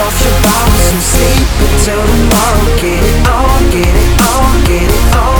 off your bones and sleep until tomorrow. Get it on, get it on, get it on.